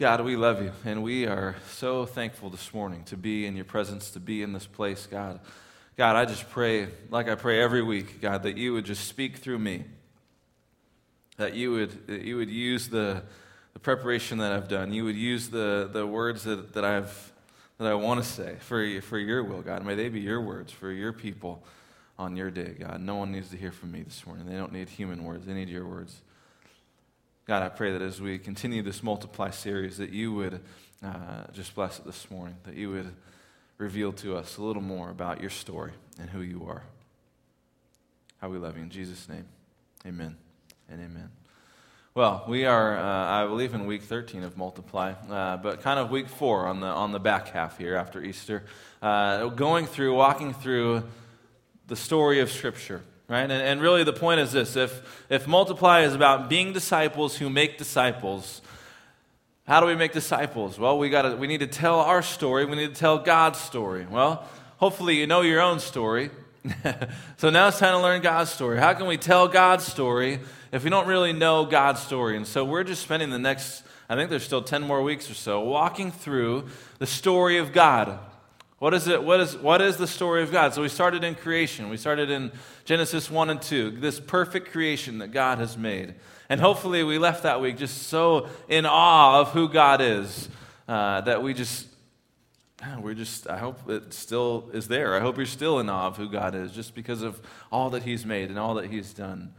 God, we love you, and we are so thankful this morning to be in your presence, to be in this place, God. God, I just pray, like I pray every week, God, that you would just speak through me, that you would, that you would use the, the preparation that I've done, you would use the, the words that, that, I've, that I want to say for, for your will, God. May they be your words for your people on your day, God. No one needs to hear from me this morning. They don't need human words, they need your words. God, I pray that as we continue this multiply series, that you would uh, just bless it this morning, that you would reveal to us a little more about your story and who you are. How we love you. In Jesus' name, amen and amen. Well, we are, uh, I believe, in week 13 of Multiply, uh, but kind of week four on the, on the back half here after Easter, uh, going through, walking through the story of Scripture right? And, and really, the point is this if, if multiply is about being disciples who make disciples, how do we make disciples? Well, we, gotta, we need to tell our story, we need to tell God's story. Well, hopefully, you know your own story. so now it's time to learn God's story. How can we tell God's story if we don't really know God's story? And so we're just spending the next, I think there's still 10 more weeks or so, walking through the story of God. What is it? What is, what is the story of God? So we started in creation. We started in Genesis 1 and 2, this perfect creation that God has made. And hopefully we left that week just so in awe of who God is uh, that we just, we're just, I hope it still is there. I hope you're still in awe of who God is just because of all that He's made and all that He's done.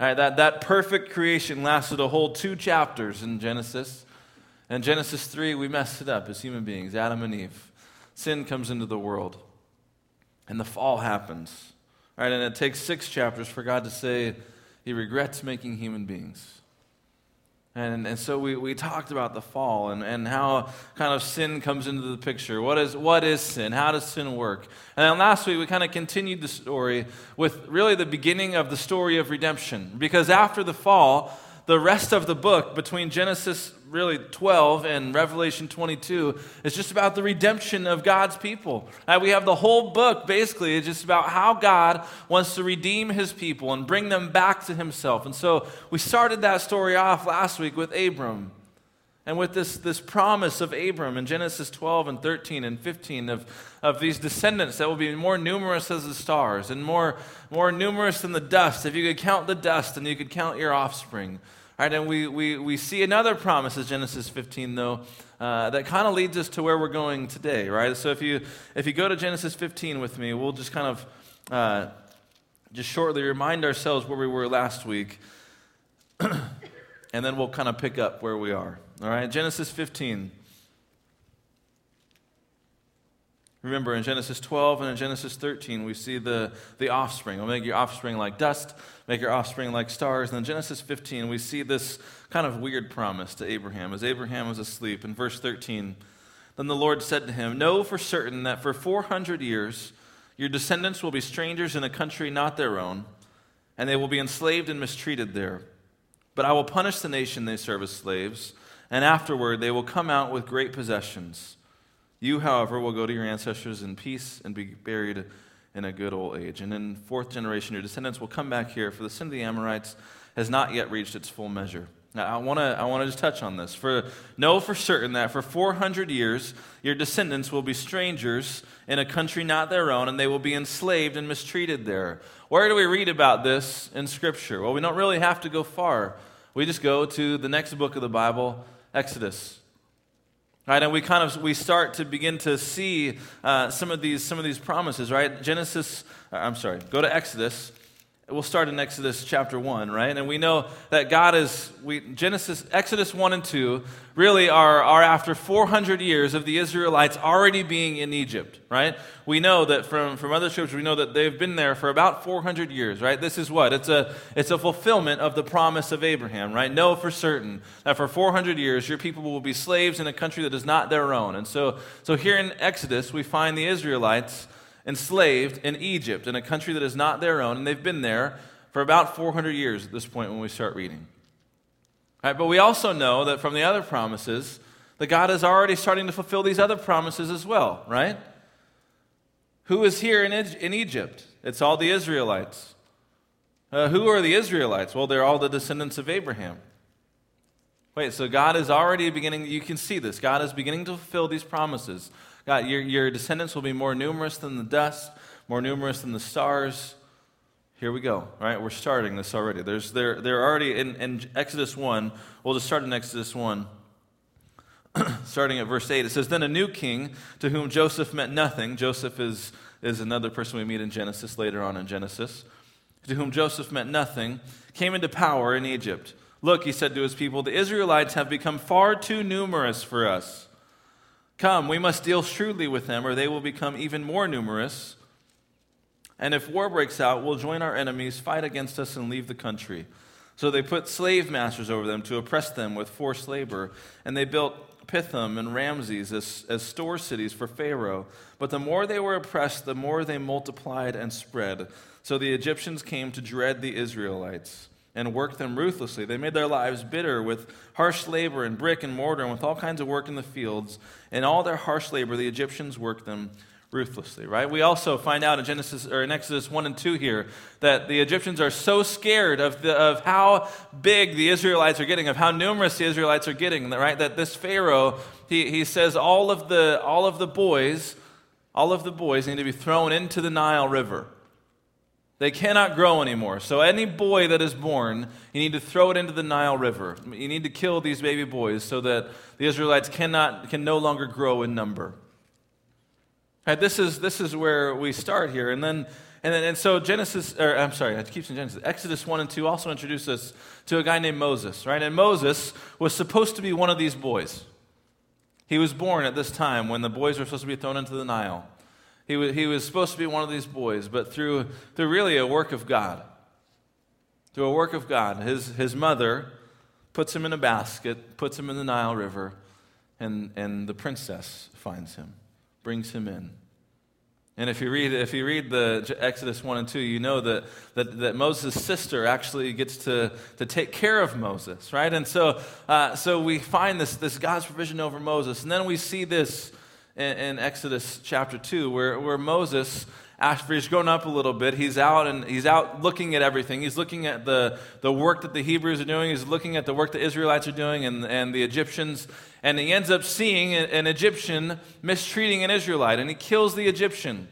All right, that, that perfect creation lasted a whole two chapters in Genesis. And Genesis 3, we messed it up as human beings, Adam and Eve sin comes into the world and the fall happens. Right? And it takes six chapters for God to say he regrets making human beings. And, and so we, we talked about the fall and, and how kind of sin comes into the picture. What is, what is sin? How does sin work? And then last week we kind of continued the story with really the beginning of the story of redemption. Because after the fall, the rest of the book, between Genesis really 12 and Revelation 22, is just about the redemption of God's people. Uh, we have the whole book basically is just about how God wants to redeem his people and bring them back to himself. And so we started that story off last week with Abram. And with this, this promise of Abram in Genesis 12 and 13 and 15 of, of these descendants that will be more numerous as the stars and more, more numerous than the dust. If you could count the dust, and you could count your offspring. All right, and we, we, we see another promise in Genesis 15, though, uh, that kind of leads us to where we're going today, right? So if you, if you go to Genesis 15 with me, we'll just kind of uh, just shortly remind ourselves where we were last week, and then we'll kind of pick up where we are. All right, Genesis 15. Remember, in Genesis 12 and in Genesis 13, we see the, the offspring. I'll make your offspring like dust, make your offspring like stars. And in Genesis 15, we see this kind of weird promise to Abraham as Abraham was asleep. In verse 13, then the Lord said to him, Know for certain that for 400 years your descendants will be strangers in a country not their own, and they will be enslaved and mistreated there. But I will punish the nation they serve as slaves and afterward they will come out with great possessions. You, however, will go to your ancestors in peace and be buried in a good old age. And in fourth generation, your descendants will come back here, for the sin of the Amorites has not yet reached its full measure. Now, I want to I wanna just touch on this. For know for certain that for 400 years, your descendants will be strangers in a country not their own, and they will be enslaved and mistreated there. Where do we read about this in Scripture? Well, we don't really have to go far. We just go to the next book of the Bible, Exodus. Right, and we kind of we start to begin to see uh, some of these some of these promises. Right, Genesis. Uh, I'm sorry. Go to Exodus We'll start in Exodus chapter 1, right? And we know that God is, we, Genesis, Exodus 1 and 2 really are, are after 400 years of the Israelites already being in Egypt, right? We know that from, from other scriptures, we know that they've been there for about 400 years, right? This is what? It's a, it's a fulfillment of the promise of Abraham, right? Know for certain that for 400 years your people will be slaves in a country that is not their own. And so, so here in Exodus, we find the Israelites enslaved in Egypt, in a country that is not their own, and they've been there for about 400 years at this point when we start reading. Right, but we also know that from the other promises, that God is already starting to fulfill these other promises as well, right? Who is here in, in Egypt? It's all the Israelites. Uh, who are the Israelites? Well, they're all the descendants of Abraham. Wait, so God is already beginning, you can see this. God is beginning to fulfill these promises. God, your, your descendants will be more numerous than the dust, more numerous than the stars. Here we go, right? We're starting this already. There's, they're, they're already in, in Exodus 1. We'll just start in Exodus 1. starting at verse 8, it says, Then a new king to whom Joseph meant nothing. Joseph is, is another person we meet in Genesis later on in Genesis. To whom Joseph meant nothing, came into power in Egypt. Look, he said to his people, the Israelites have become far too numerous for us. Come, we must deal shrewdly with them, or they will become even more numerous. And if war breaks out, we'll join our enemies, fight against us, and leave the country. So they put slave masters over them to oppress them with forced labor, and they built Pithom and Ramses as, as store cities for Pharaoh. But the more they were oppressed, the more they multiplied and spread. So the Egyptians came to dread the Israelites and worked them ruthlessly. They made their lives bitter with harsh labor and brick and mortar and with all kinds of work in the fields. In all their harsh labor, the Egyptians worked them ruthlessly, right? We also find out in Genesis or in Exodus 1 and 2 here that the Egyptians are so scared of, the, of how big the Israelites are getting, of how numerous the Israelites are getting, right? That this Pharaoh, he, he says all of the all of the boys, all of the boys need to be thrown into the Nile River. They cannot grow anymore. So, any boy that is born, you need to throw it into the Nile River. You need to kill these baby boys so that the Israelites cannot, can no longer grow in number. Right, this, is, this is where we start here. And then, and then and so Genesis, or I'm sorry, I keep saying Genesis. Exodus 1 and 2 also introduce us to a guy named Moses, right? And Moses was supposed to be one of these boys. He was born at this time when the boys were supposed to be thrown into the Nile. He was, he was supposed to be one of these boys, but through, through really a work of God, through a work of God, his, his mother puts him in a basket, puts him in the Nile River, and, and the princess finds him, brings him in. And if you read, if you read the Exodus 1 and 2, you know that, that, that Moses' sister actually gets to, to take care of Moses, right? And so, uh, so we find this, this God's provision over Moses. And then we see this in, in Exodus chapter 2, where, where Moses, after he's grown up a little bit, he's out and he's out looking at everything. He's looking at the, the work that the Hebrews are doing, he's looking at the work the Israelites are doing and, and the Egyptians. And he ends up seeing an Egyptian mistreating an Israelite, and he kills the Egyptian.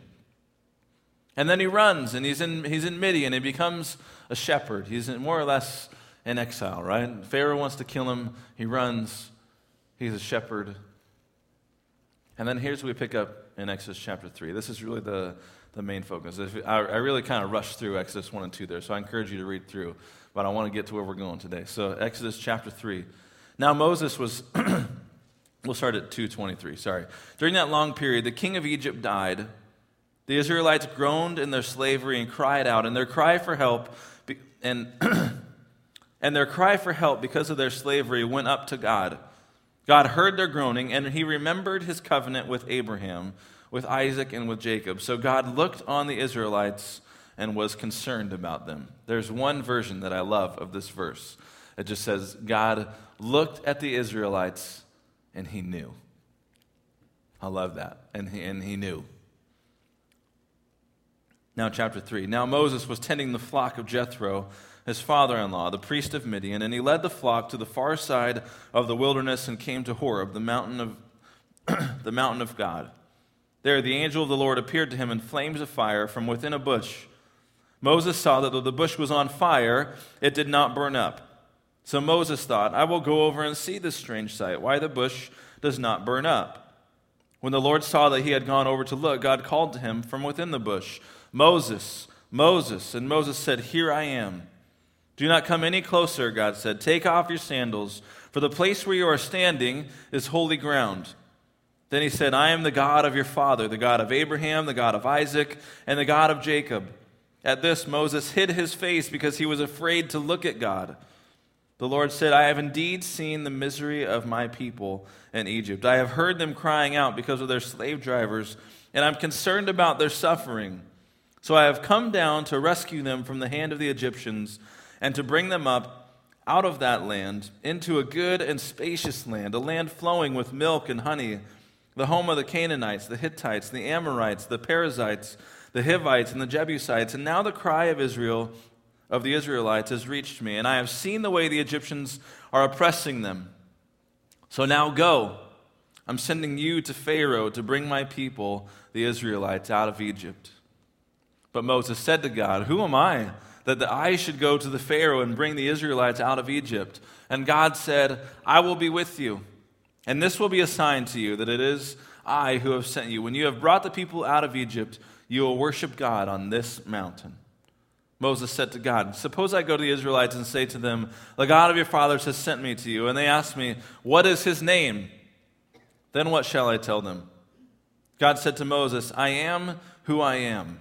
And then he runs, and he's in, he's in Midian, and he becomes a shepherd. He's in, more or less in exile, right? Pharaoh wants to kill him. He runs. He's a shepherd and then here's what we pick up in Exodus chapter 3. This is really the, the main focus. I, I really kind of rushed through Exodus 1 and 2 there, so I encourage you to read through. But I want to get to where we're going today. So, Exodus chapter 3. Now, Moses was. we'll start at 223, sorry. During that long period, the king of Egypt died. The Israelites groaned in their slavery and cried out, and their cry for help. And, and their cry for help because of their slavery went up to God. God heard their groaning, and he remembered his covenant with Abraham, with Isaac, and with Jacob. So God looked on the Israelites and was concerned about them. There's one version that I love of this verse. It just says, God looked at the Israelites and he knew. I love that. And he, and he knew. Now, chapter 3. Now Moses was tending the flock of Jethro his father in law, the priest of Midian, and he led the flock to the far side of the wilderness and came to Horeb, the mountain of, the mountain of God. There, the angel of the Lord appeared to him in flames of fire from within a bush. Moses saw that though the bush was on fire, it did not burn up. So Moses thought, I will go over and see this strange sight, why the bush does not burn up. When the Lord saw that he had gone over to look, God called to him from within the bush, Moses, Moses. And Moses said, Here I am. Do not come any closer, God said. Take off your sandals, for the place where you are standing is holy ground. Then he said, I am the God of your father, the God of Abraham, the God of Isaac, and the God of Jacob. At this, Moses hid his face because he was afraid to look at God. The Lord said, I have indeed seen the misery of my people in Egypt. I have heard them crying out because of their slave drivers, and I'm concerned about their suffering. So I have come down to rescue them from the hand of the Egyptians and to bring them up out of that land into a good and spacious land, a land flowing with milk and honey, the home of the Canaanites, the Hittites, the Amorites, the Perizzites, the Hivites, and the Jebusites. And now the cry of Israel, of the Israelites has reached me, and I have seen the way the Egyptians are oppressing them. So now go. I'm sending you to Pharaoh to bring my people, the Israelites, out of Egypt. But Moses said to God, Who am I that I should go to the Pharaoh and bring the Israelites out of Egypt? And God said, I will be with you. And this will be a sign to you that it is I who have sent you. When you have brought the people out of Egypt, you will worship God on this mountain. Moses said to God, Suppose I go to the Israelites and say to them, The God of your fathers has sent me to you. And they ask me, What is his name? Then what shall I tell them? God said to Moses, I am who I am.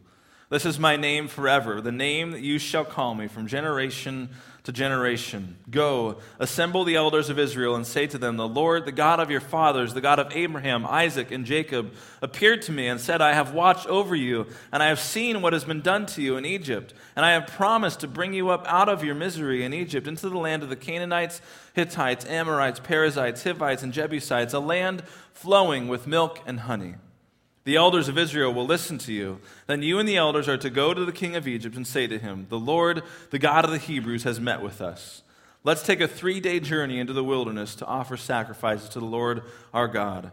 This is my name forever, the name that you shall call me from generation to generation. Go, assemble the elders of Israel, and say to them, The Lord, the God of your fathers, the God of Abraham, Isaac, and Jacob, appeared to me and said, I have watched over you, and I have seen what has been done to you in Egypt. And I have promised to bring you up out of your misery in Egypt into the land of the Canaanites, Hittites, Amorites, Perizzites, Hivites, and Jebusites, a land flowing with milk and honey. The elders of Israel will listen to you. Then you and the elders are to go to the king of Egypt and say to him, The Lord, the God of the Hebrews, has met with us. Let's take a three day journey into the wilderness to offer sacrifices to the Lord our God.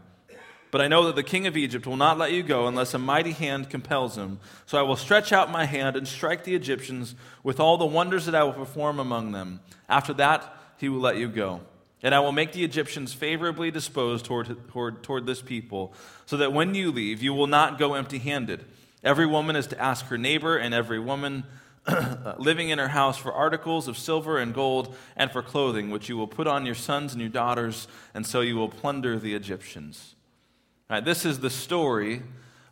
But I know that the king of Egypt will not let you go unless a mighty hand compels him. So I will stretch out my hand and strike the Egyptians with all the wonders that I will perform among them. After that, he will let you go. And I will make the Egyptians favorably disposed toward, toward, toward this people, so that when you leave, you will not go empty handed. Every woman is to ask her neighbor, and every woman uh, living in her house for articles of silver and gold and for clothing, which you will put on your sons and your daughters, and so you will plunder the Egyptians. Right, this is the story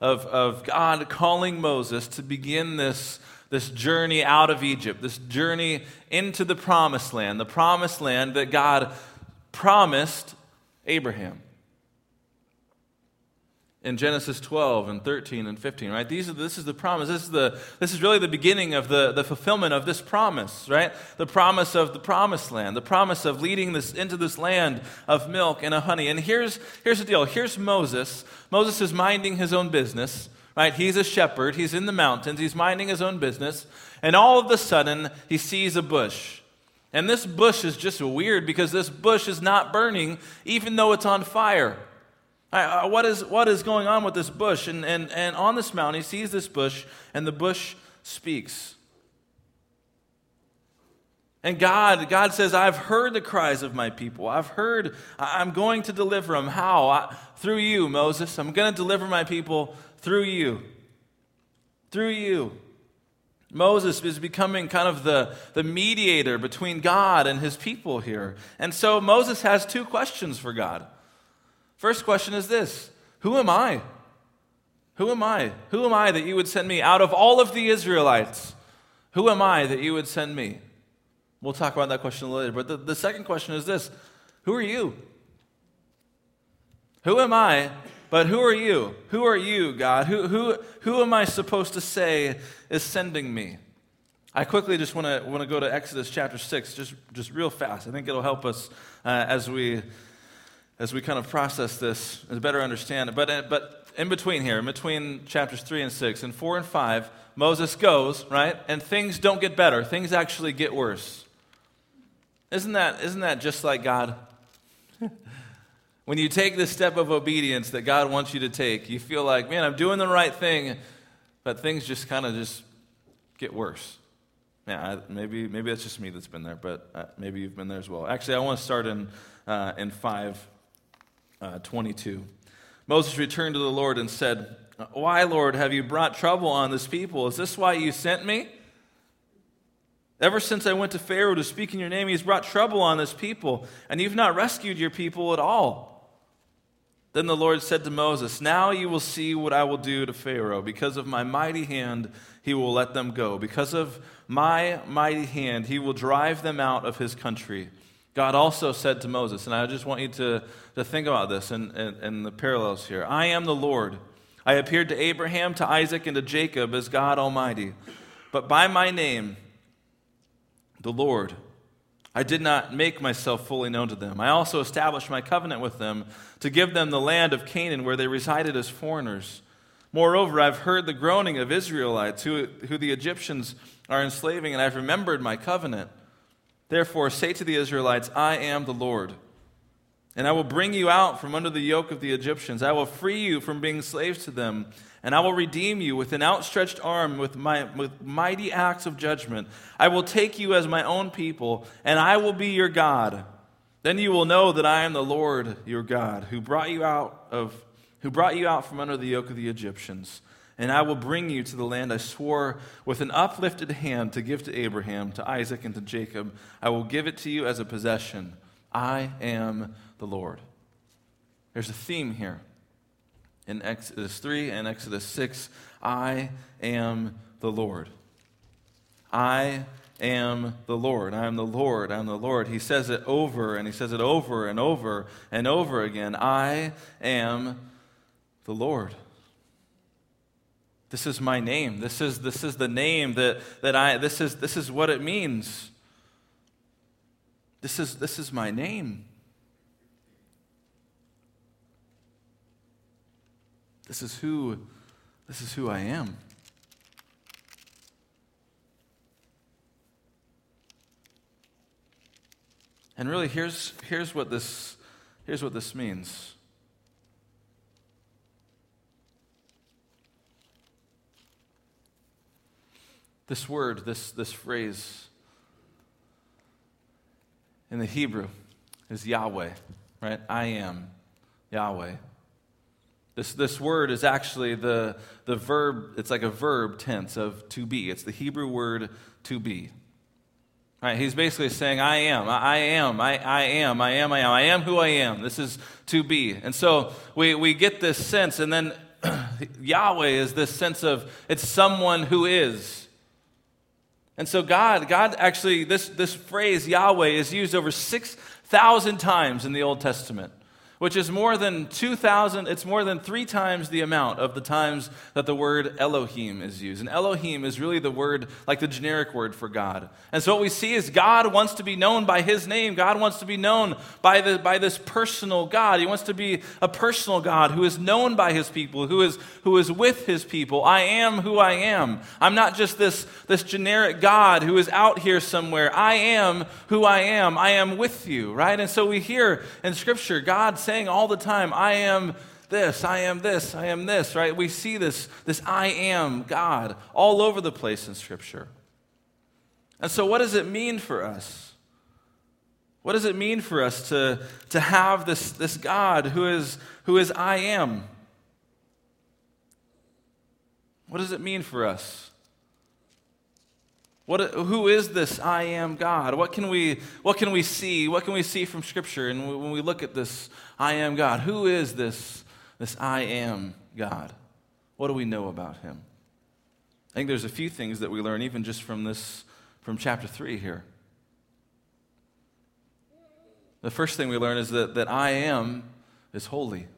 of, of God calling Moses to begin this this journey out of Egypt, this journey into the promised land, the promised land that God promised Abraham. In Genesis 12 and 13 and 15, right? These are, this is the promise. This is, the, this is really the beginning of the, the fulfillment of this promise, right? The promise of the promised land, the promise of leading this into this land of milk and of honey. And here's, here's the deal. Here's Moses. Moses is minding his own business, right? He's a shepherd. He's in the mountains. He's minding his own business. And all of a sudden, he sees a bush. And this bush is just weird because this bush is not burning, even though it's on fire. Uh, what, is, what is going on with this bush? And, and, and on this mountain, he sees this bush, and the bush speaks. And God, God says, I've heard the cries of my people. I've heard, I'm going to deliver them. How? I, through you, Moses. I'm going to deliver my people through you. Through you. Moses is becoming kind of the, the mediator between God and his people here. And so Moses has two questions for God. First question is this Who am I? Who am I? Who am I that you would send me out of all of the Israelites? Who am I that you would send me? We'll talk about that question later. But the, the second question is this Who are you? Who am I but who are you? Who are you, God? Who, who, who am I supposed to say is sending me? I quickly just want to want to go to Exodus chapter 6, just, just real fast. I think it'll help us uh, as, we, as we kind of process this and better understand it. But, uh, but in between here, in between chapters 3 and 6, and 4 and 5, Moses goes, right? And things don't get better, things actually get worse. Isn't that, isn't that just like God? When you take this step of obedience that God wants you to take, you feel like, man, I'm doing the right thing, but things just kind of just get worse. Yeah, maybe maybe that's just me that's been there, but uh, maybe you've been there as well. Actually, I want to start in uh, in five uh, twenty-two. Moses returned to the Lord and said, "Why, Lord, have you brought trouble on this people? Is this why you sent me?" Ever since I went to Pharaoh to speak in your name, he's brought trouble on this people, and you've not rescued your people at all. Then the Lord said to Moses, Now you will see what I will do to Pharaoh. Because of my mighty hand, he will let them go. Because of my mighty hand, he will drive them out of his country. God also said to Moses, and I just want you to, to think about this and, and, and the parallels here I am the Lord. I appeared to Abraham, to Isaac, and to Jacob as God Almighty. But by my name, the Lord, I did not make myself fully known to them. I also established my covenant with them to give them the land of Canaan where they resided as foreigners. Moreover, I've heard the groaning of Israelites who, who the Egyptians are enslaving, and I've remembered my covenant. Therefore, say to the Israelites, I am the Lord. And I will bring you out from under the yoke of the Egyptians. I will free you from being slaves to them and I will redeem you with an outstretched arm, with, my, with mighty acts of judgment. I will take you as my own people, and I will be your God. Then you will know that I am the Lord your God, who brought you out of who brought you out from under the yoke of the Egyptians. And I will bring you to the land I swore with an uplifted hand to give to Abraham, to Isaac, and to Jacob. I will give it to you as a possession. I am the Lord. There's a theme here in Exodus 3 and Exodus 6 I am the Lord. I am the Lord. I am the Lord. I am the Lord. He says it over and he says it over and over and over again. I am the Lord. This is my name. This is, this is the name that, that I, this is, this is what it means. This is, this is my name. This is who, this is who I am. And really, here's, here's, what this, here's what this means. This word, this, this phrase in the Hebrew is Yahweh, right? I am Yahweh. This, this word is actually the, the verb, it's like a verb tense of to be. It's the Hebrew word to be. Right, he's basically saying, I am, I am, I, I am, I am, I am, I am who I am. This is to be. And so we, we get this sense, and then Yahweh is this sense of it's someone who is. And so God, God actually, this, this phrase Yahweh is used over 6,000 times in the Old Testament which is more than 2,000, it's more than three times the amount of the times that the word Elohim is used. And Elohim is really the word, like the generic word for God. And so what we see is God wants to be known by his name. God wants to be known by, the, by this personal God. He wants to be a personal God who is known by his people, who is, who is with his people. I am who I am. I'm not just this, this generic God who is out here somewhere. I am who I am. I am with you, right? And so we hear in Scripture God saying all the time, I am this, I am this, I am this, right? We see this, this I am God all over the place in Scripture. And so, what does it mean for us? What does it mean for us to, to have this, this God who is, who is I am? What does it mean for us? What, who is this I am God? What can, we, what can we see? What can we see from Scripture? And when we look at this I am God, who is this, this I am God? What do we know about him? I think there's a few things that we learn even just from this, from chapter 3 here. The first thing we learn is that, that I am is holy.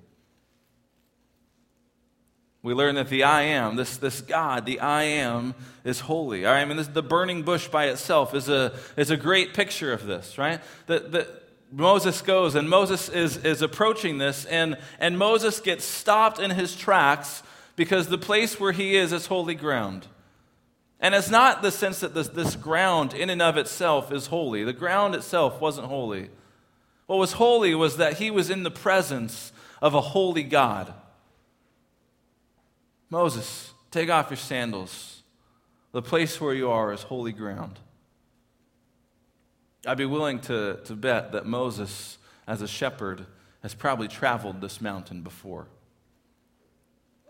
We learn that the I am, this, this God, the I am, is holy. I mean, this, the burning bush by itself is a, is a great picture of this, right? That, that Moses goes and Moses is, is approaching this, and, and Moses gets stopped in his tracks because the place where he is is holy ground. And it's not the sense that this, this ground in and of itself is holy. The ground itself wasn't holy. What was holy was that he was in the presence of a holy God. Moses, take off your sandals. The place where you are is holy ground. I'd be willing to, to bet that Moses, as a shepherd, has probably traveled this mountain before.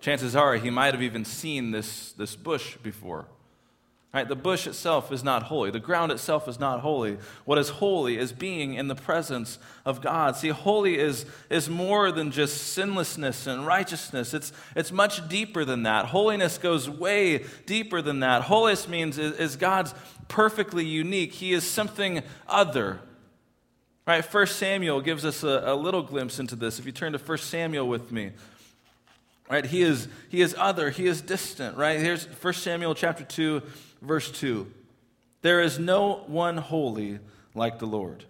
Chances are he might have even seen this, this bush before. Right? The bush itself is not holy. The ground itself is not holy. What is holy is being in the presence of God. See, holy is, is more than just sinlessness and righteousness. It's, it's much deeper than that. Holiness goes way deeper than that. Holiness means is, is God's perfectly unique. He is something other. Right? First Samuel gives us a, a little glimpse into this. If you turn to First Samuel with me, right? He is, he is other, he is distant, right? Here's 1 Samuel chapter 2, verse 2 There is no one holy like the Lord.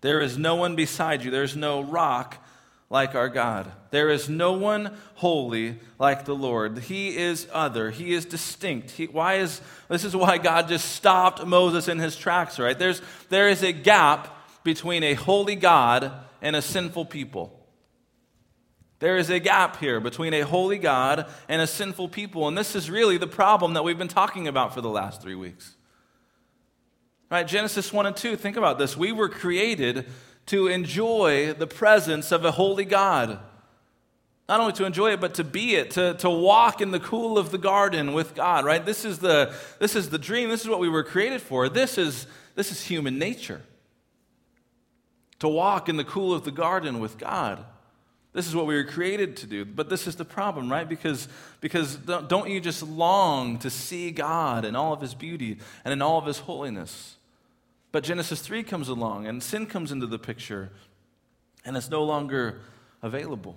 There is no one beside you. There is no rock like our God. There is no one holy like the Lord. He is other. He is distinct. He, why is this is why God just stopped Moses in his tracks, right? There's there is a gap between a holy God and a sinful people. There is a gap here between a holy God and a sinful people, and this is really the problem that we've been talking about for the last 3 weeks. Right? Genesis 1 and 2, think about this. We were created to enjoy the presence of a holy God. Not only to enjoy it, but to be it, to, to walk in the cool of the garden with God, right? This is, the, this is the dream. This is what we were created for. This is, this is human nature. To walk in the cool of the garden with God. This is what we were created to do. But this is the problem, right? Because, because don't you just long to see God in all of his beauty and in all of his holiness? But Genesis 3 comes along and sin comes into the picture and it's no longer available.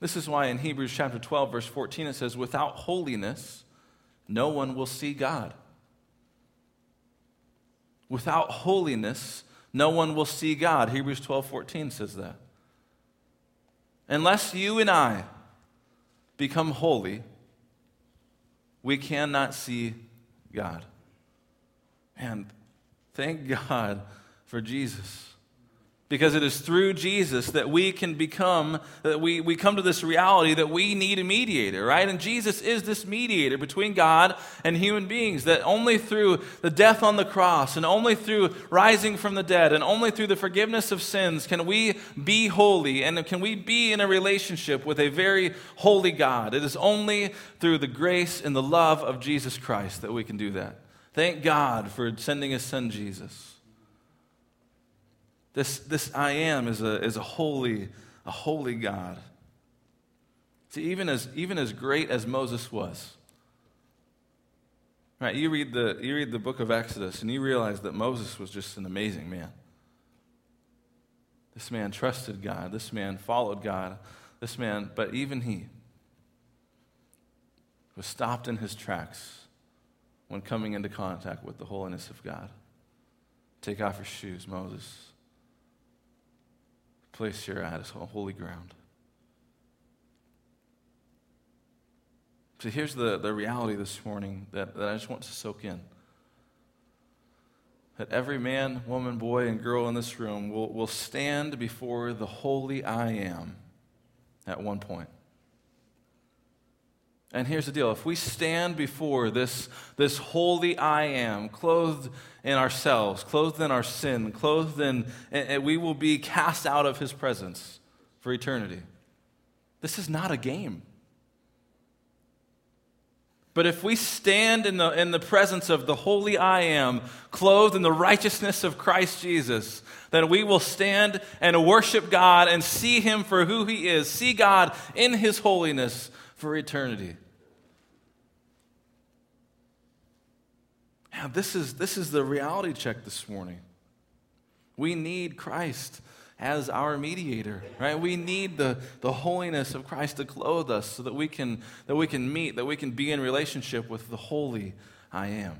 This is why in Hebrews chapter 12, verse 14, it says, Without holiness, no one will see God. Without holiness, no one will see God. Hebrews 12, 14 says that. Unless you and I become holy, we cannot see God. And thank God for Jesus. Because it is through Jesus that we can become, that we, we come to this reality that we need a mediator, right? And Jesus is this mediator between God and human beings, that only through the death on the cross and only through rising from the dead and only through the forgiveness of sins can we be holy and can we be in a relationship with a very holy God. It is only through the grace and the love of Jesus Christ that we can do that. Thank God for sending his son Jesus. This, this I am is a, is a holy, a holy God. See, even as, even as great as Moses was, right, you read, the, you read the book of Exodus and you realize that Moses was just an amazing man. This man trusted God. This man followed God. This man, but even he was stopped in his tracks when coming into contact with the holiness of God. Take off your shoes, Moses. Place your at on holy ground. So here's the, the reality this morning that, that I just want to soak in. That every man, woman, boy, and girl in this room will, will stand before the holy I am at one point. And here's the deal if we stand before this, this holy I am, clothed in ourselves, clothed in our sin, clothed in, and we will be cast out of his presence for eternity. This is not a game. But if we stand in the, in the presence of the holy I am, clothed in the righteousness of Christ Jesus, then we will stand and worship God and see him for who he is, see God in his holiness for eternity. Now, this is, this is the reality check this morning. We need Christ as our mediator, right? We need the, the holiness of Christ to clothe us so that we, can, that we can meet, that we can be in relationship with the holy I am.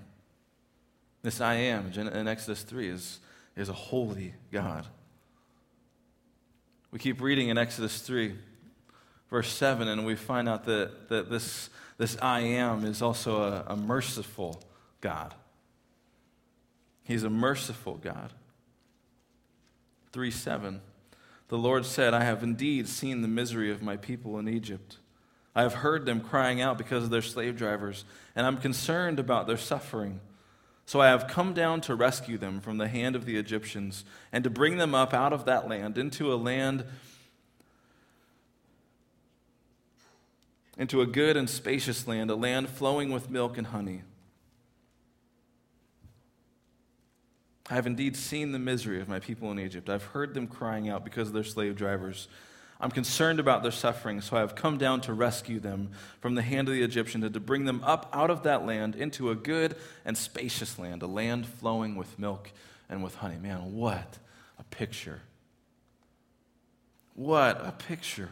This I am in Exodus 3 is, is a holy God. We keep reading in Exodus 3, verse 7, and we find out that, that this, this I am is also a, a merciful God. He's a merciful God. 3 7. The Lord said, I have indeed seen the misery of my people in Egypt. I have heard them crying out because of their slave drivers, and I'm concerned about their suffering. So I have come down to rescue them from the hand of the Egyptians and to bring them up out of that land into a land into a good and spacious land, a land flowing with milk and honey. I have indeed seen the misery of my people in Egypt. I've heard them crying out because of their slave drivers. I'm concerned about their suffering, so I have come down to rescue them from the hand of the Egyptians and to bring them up out of that land into a good and spacious land, a land flowing with milk and with honey. Man, what a picture! What a picture.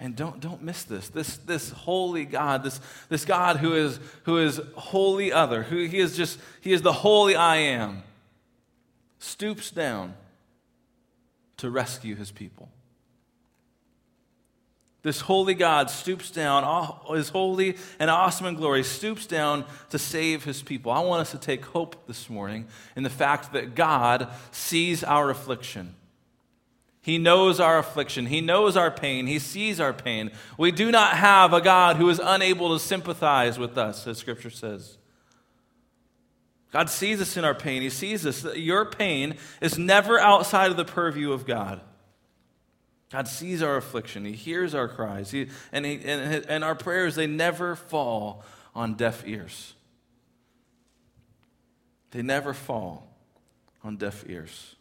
And don't, don't miss this. This, this holy God, this, this God who is, who is holy other, who he is just, he is the holy I am, stoops down to rescue his people. This holy God stoops down, is holy and awesome in glory, stoops down to save his people. I want us to take hope this morning in the fact that God sees our affliction. He knows our affliction. He knows our pain. He sees our pain. We do not have a God who is unable to sympathize with us, as Scripture says. God sees us in our pain. He sees us. Your pain is never outside of the purview of God. God sees our affliction. He hears our cries. He, and, he, and, and our prayers, they never fall on deaf ears. They never fall on deaf ears.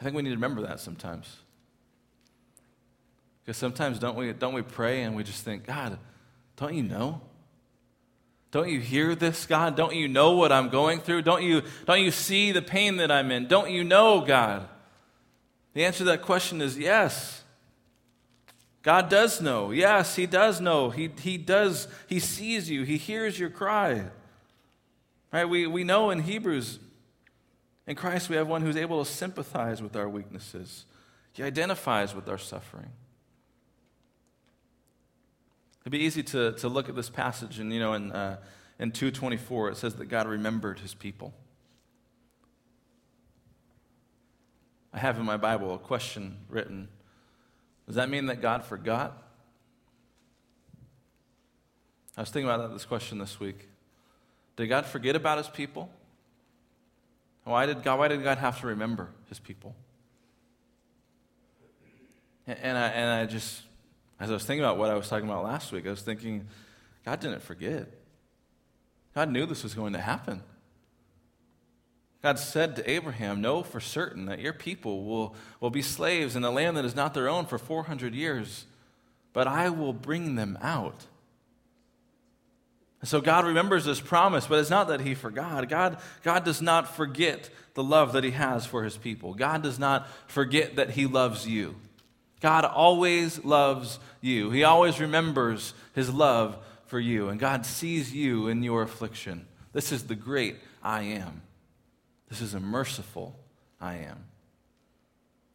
I think we need to remember that sometimes. Because sometimes don't we, don't we pray and we just think, God, don't you know? Don't you hear this, God? Don't you know what I'm going through? Don't you, don't you see the pain that I'm in? Don't you know, God? The answer to that question is yes. God does know. Yes, He does know. He, he does, He sees you. He hears your cry. Right? We, we know in Hebrews in Christ, we have one who's able to sympathize with our weaknesses, he identifies with our suffering. It'd be easy to, to look at this passage, and you know, in, uh, in 224, it says that God remembered his people. I have in my Bible a question written Does that mean that God forgot? I was thinking about this question this week. Did God forget about his people? Why did God, why did God have to remember his people? And, I, and I just, as I was thinking about what I was talking about last week, I was thinking, God didn't forget. God knew this was going to happen. God said to Abraham, Know for certain that your people will, will be slaves in a land that is not their own for 400 years, but I will bring them out. So God remembers this promise, but it's not that he forgot. God, God does not forget the love that he has for his people. God does not forget that he loves you. God always loves you. He always remembers his love for you, and God sees you in your affliction. This is the great I am. This is a merciful I am.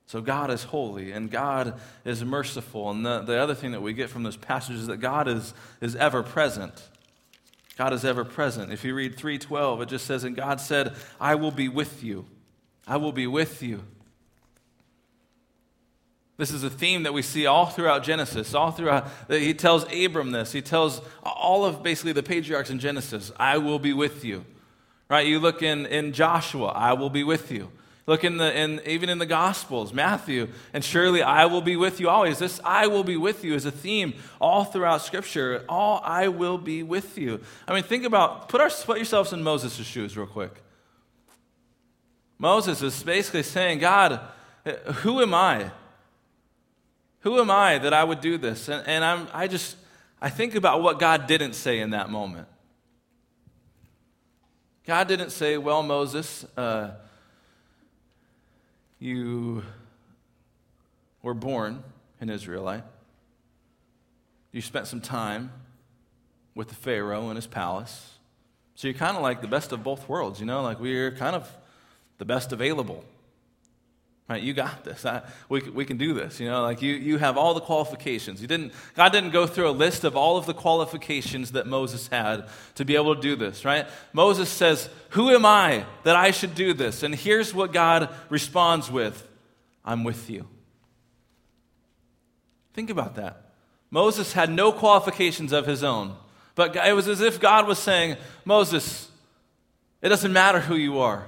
So God is holy and God is merciful. And the, the other thing that we get from this passage is that God is, is ever present. God is ever present. If you read 3:12, it just says, "And God said, I will be with you. I will be with you." This is a theme that we see all throughout Genesis. All throughout, he tells Abram this. He tells all of basically the patriarchs in Genesis, "I will be with you." Right? You look in in Joshua, "I will be with you." Look in the in even in the Gospels, Matthew, and surely I will be with you always. This I will be with you is a theme all throughout Scripture. All I will be with you. I mean, think about put our put yourselves in Moses' shoes real quick. Moses is basically saying, God, who am I? Who am I that I would do this? And, and I'm I just I think about what God didn't say in that moment. God didn't say, Well, Moses, uh, you were born an Israelite. You spent some time with the Pharaoh in his palace. So you're kind of like the best of both worlds, you know? Like we're kind of the best available. Right? You got this. I, we, we can do this. You know, like you, you have all the qualifications. You didn't, God didn't go through a list of all of the qualifications that Moses had to be able to do this, right? Moses says, Who am I that I should do this? And here's what God responds with I'm with you. Think about that. Moses had no qualifications of his own, but it was as if God was saying, Moses, it doesn't matter who you are,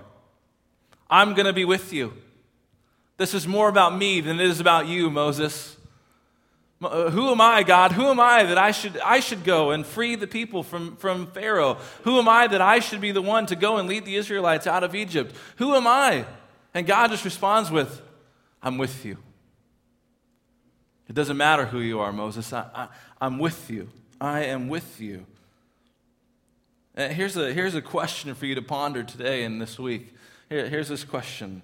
I'm going to be with you. This is more about me than it is about you, Moses. Uh, who am I, God? Who am I that I should, I should go and free the people from, from Pharaoh? Who am I that I should be the one to go and lead the Israelites out of Egypt? Who am I? And God just responds with, I'm with you. It doesn't matter who you are, Moses. I, I, I'm with you. I am with you. Uh, here's, a, here's a question for you to ponder today and this week. Here, here's this question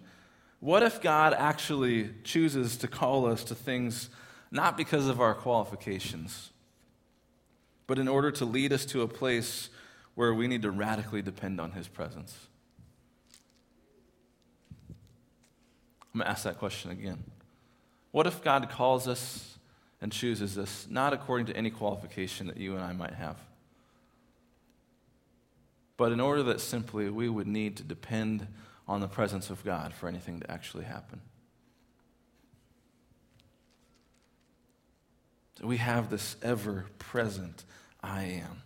What if God actually chooses to call us to things not because of our qualifications, but in order to lead us to a place where we need to radically depend on His presence? I'm going to ask that question again. What if God calls us and chooses us not according to any qualification that you and I might have? but in order that simply we would need to depend on the presence of God for anything to actually happen. So we have this ever present I am.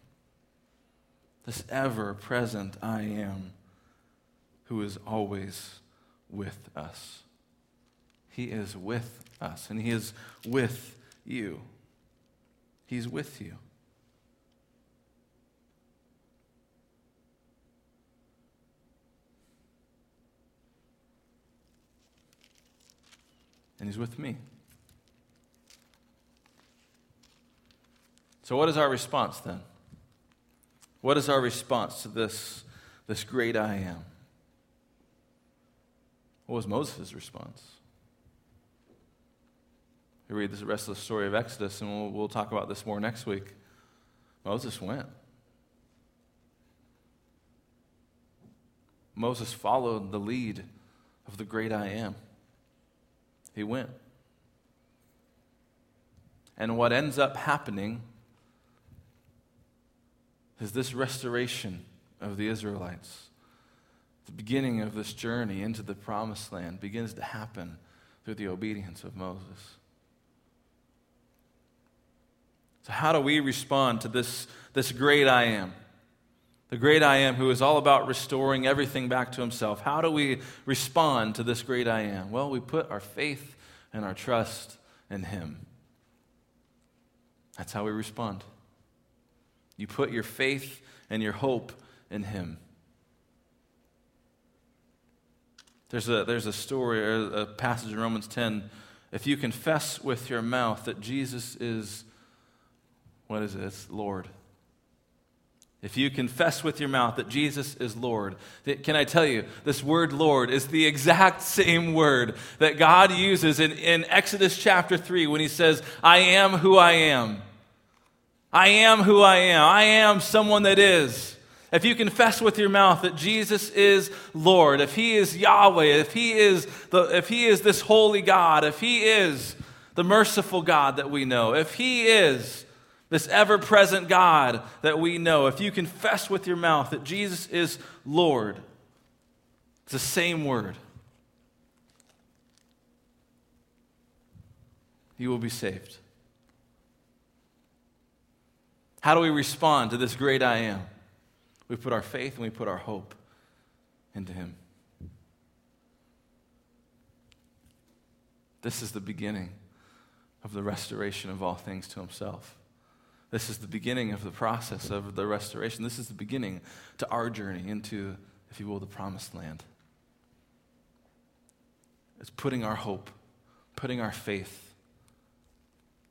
This ever present I am who is always with us. He is with us, and He is with you. He's with you. And He's with me. So, what is our response then? What is our response to this, this great I am? What was Moses' response? We read the rest of the story of Exodus, and we'll, we'll talk about this more next week. Moses went. Moses followed the lead of the great I am. He went. And what ends up happening is this restoration of the Israelites. The beginning of this journey into the promised land begins to happen through the obedience of Moses. So, how do we respond to this, this great I am? The great I am who is all about restoring everything back to himself. How do we respond to this great I am? Well, we put our faith and our trust in him. That's how we respond. You put your faith and your hope in him. There's a, there's a story, a passage in Romans 10. If you confess with your mouth that Jesus is, what is it? It's Lord if you confess with your mouth that Jesus is Lord, can I tell you, this word Lord is the exact same word that God uses in, in Exodus chapter 3 when he says, I am who I am. I am who I am. I am someone that is. If you confess with your mouth that Jesus is Lord, if he is Yahweh, if he is, the, if he is this holy God, if he is the merciful God that we know, if he is this ever present God that we know, if you confess with your mouth that Jesus is Lord, it's the same word. You will be saved. How do we respond to this great I am? We put our faith and we put our hope into Him. This is the beginning of the restoration of all things to Himself. This is the beginning of the process of the restoration. This is the beginning to our journey into, if you will, the promised land. It's putting our hope, putting our faith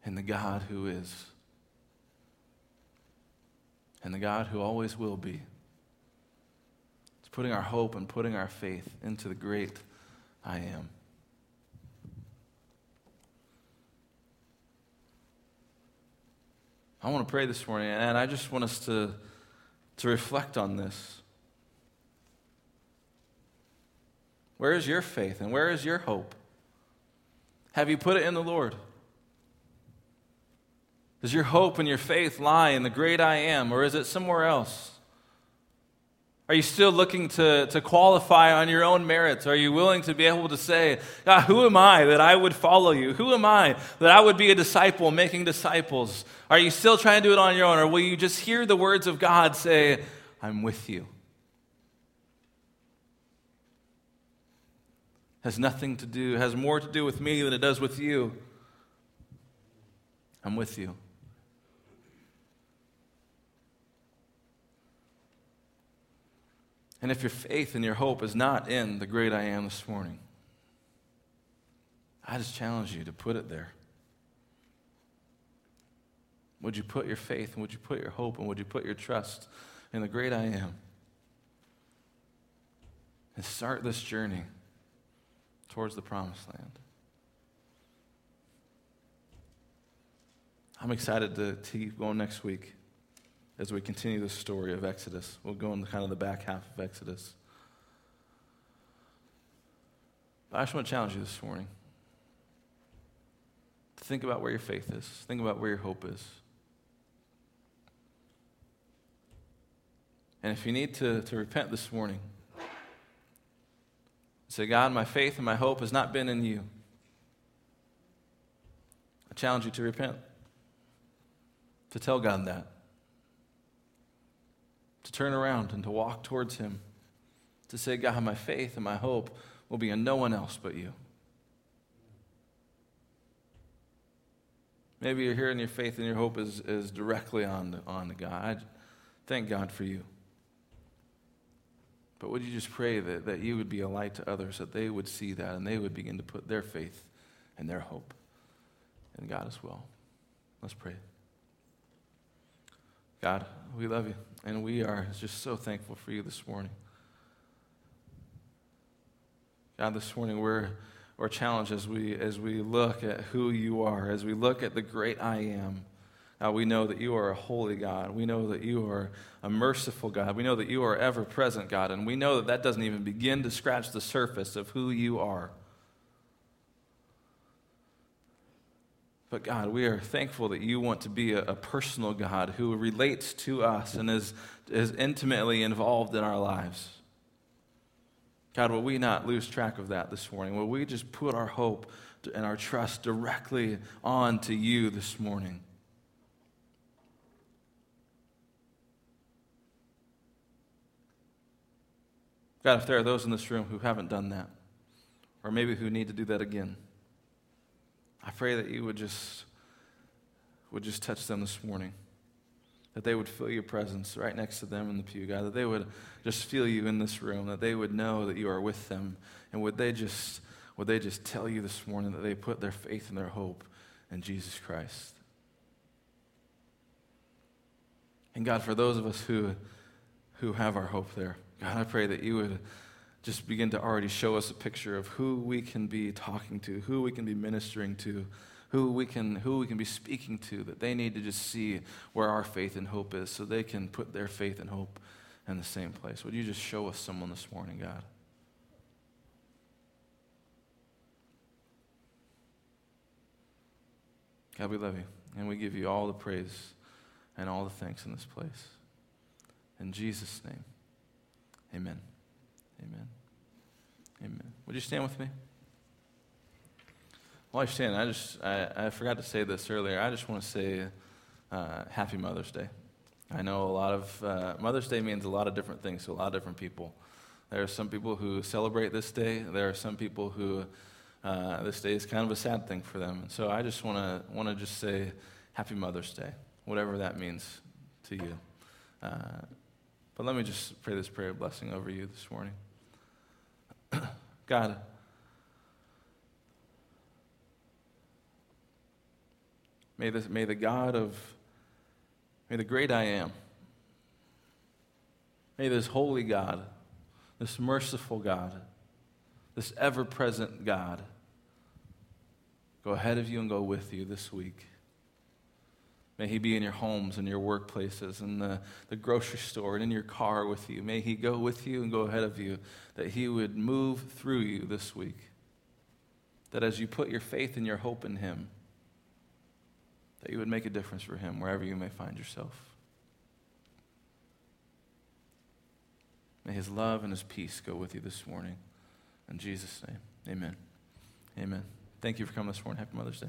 in the God who is, and the God who always will be. It's putting our hope and putting our faith into the great I am. I want to pray this morning, and I just want us to, to reflect on this. Where is your faith and where is your hope? Have you put it in the Lord? Does your hope and your faith lie in the great I am, or is it somewhere else? Are you still looking to, to qualify on your own merits? Are you willing to be able to say, God, who am I that I would follow you? Who am I that I would be a disciple making disciples? Are you still trying to do it on your own? Or will you just hear the words of God say, I'm with you? Has nothing to do, has more to do with me than it does with you. I'm with you. And if your faith and your hope is not in the great I am this morning, I just challenge you to put it there. Would you put your faith and would you put your hope and would you put your trust in the great I am. And start this journey towards the promised land. I'm excited to, to keep going next week as we continue the story of Exodus. We'll go into kind of the back half of Exodus. But I just want to challenge you this morning think about where your faith is, think about where your hope is. And if you need to, to repent this morning, say, God, my faith and my hope has not been in you. I challenge you to repent, to tell God that, to turn around and to walk towards Him, to say, God, my faith and my hope will be in no one else but you. Maybe you're here and your faith and your hope is, is directly on, on God. Thank God for you. But would you just pray that, that you would be a light to others, that they would see that and they would begin to put their faith and their hope in God as well? Let's pray. God, we love you, and we are just so thankful for you this morning. God, this morning we're, we're challenged as we, as we look at who you are, as we look at the great I am. God, we know that you are a holy God. We know that you are a merciful God. We know that you are ever present, God. And we know that that doesn't even begin to scratch the surface of who you are. But God, we are thankful that you want to be a, a, personal God who relates to us and is, is intimately involved in our lives. God, will we not lose track of that this morning? Will we just put our hope and our trust directly on to you this morning? God, if there are those in this room who haven't done that, or maybe who need to do that again, I pray that you would just, would just touch them this morning that they would feel your presence right next to them in the pew, God, that they would just feel you in this room, that they would know that you are with them. And would they just, would they just tell you this morning that they put their faith and their hope in Jesus Christ? And God, for those of us who, who have our hope there, God, I pray that you would just begin to already show us a picture of who we can be talking to, who we can be ministering to, who we can who we can be speaking to that they need to just see where our faith and hope is so they can put their faith and hope in the same place. Would you just show us someone this morning god? God we love you and we give you all the praise and all the thanks in this place. In jesus name amen amen amen would you stand with me while I stand, I just I, I forgot to say this earlier. I just want to say uh, Happy Mother's Day. I know a lot of uh, Mother's Day means a lot of different things to a lot of different people. There are some people who celebrate this day. There are some people who uh, this day is kind of a sad thing for them. And so I just want to want to just say Happy Mother's Day, whatever that means to you. Uh, but let me just pray this prayer of blessing over you this morning. God. May the, may the God of, may the great I am, may this holy God, this merciful God, this ever present God, go ahead of you and go with you this week. May he be in your homes and your workplaces and the, the grocery store and in your car with you. May he go with you and go ahead of you, that he would move through you this week. That as you put your faith and your hope in him, that you would make a difference for him wherever you may find yourself. May his love and his peace go with you this morning. In Jesus' name, amen. Amen. Thank you for coming this morning. Happy Mother's Day.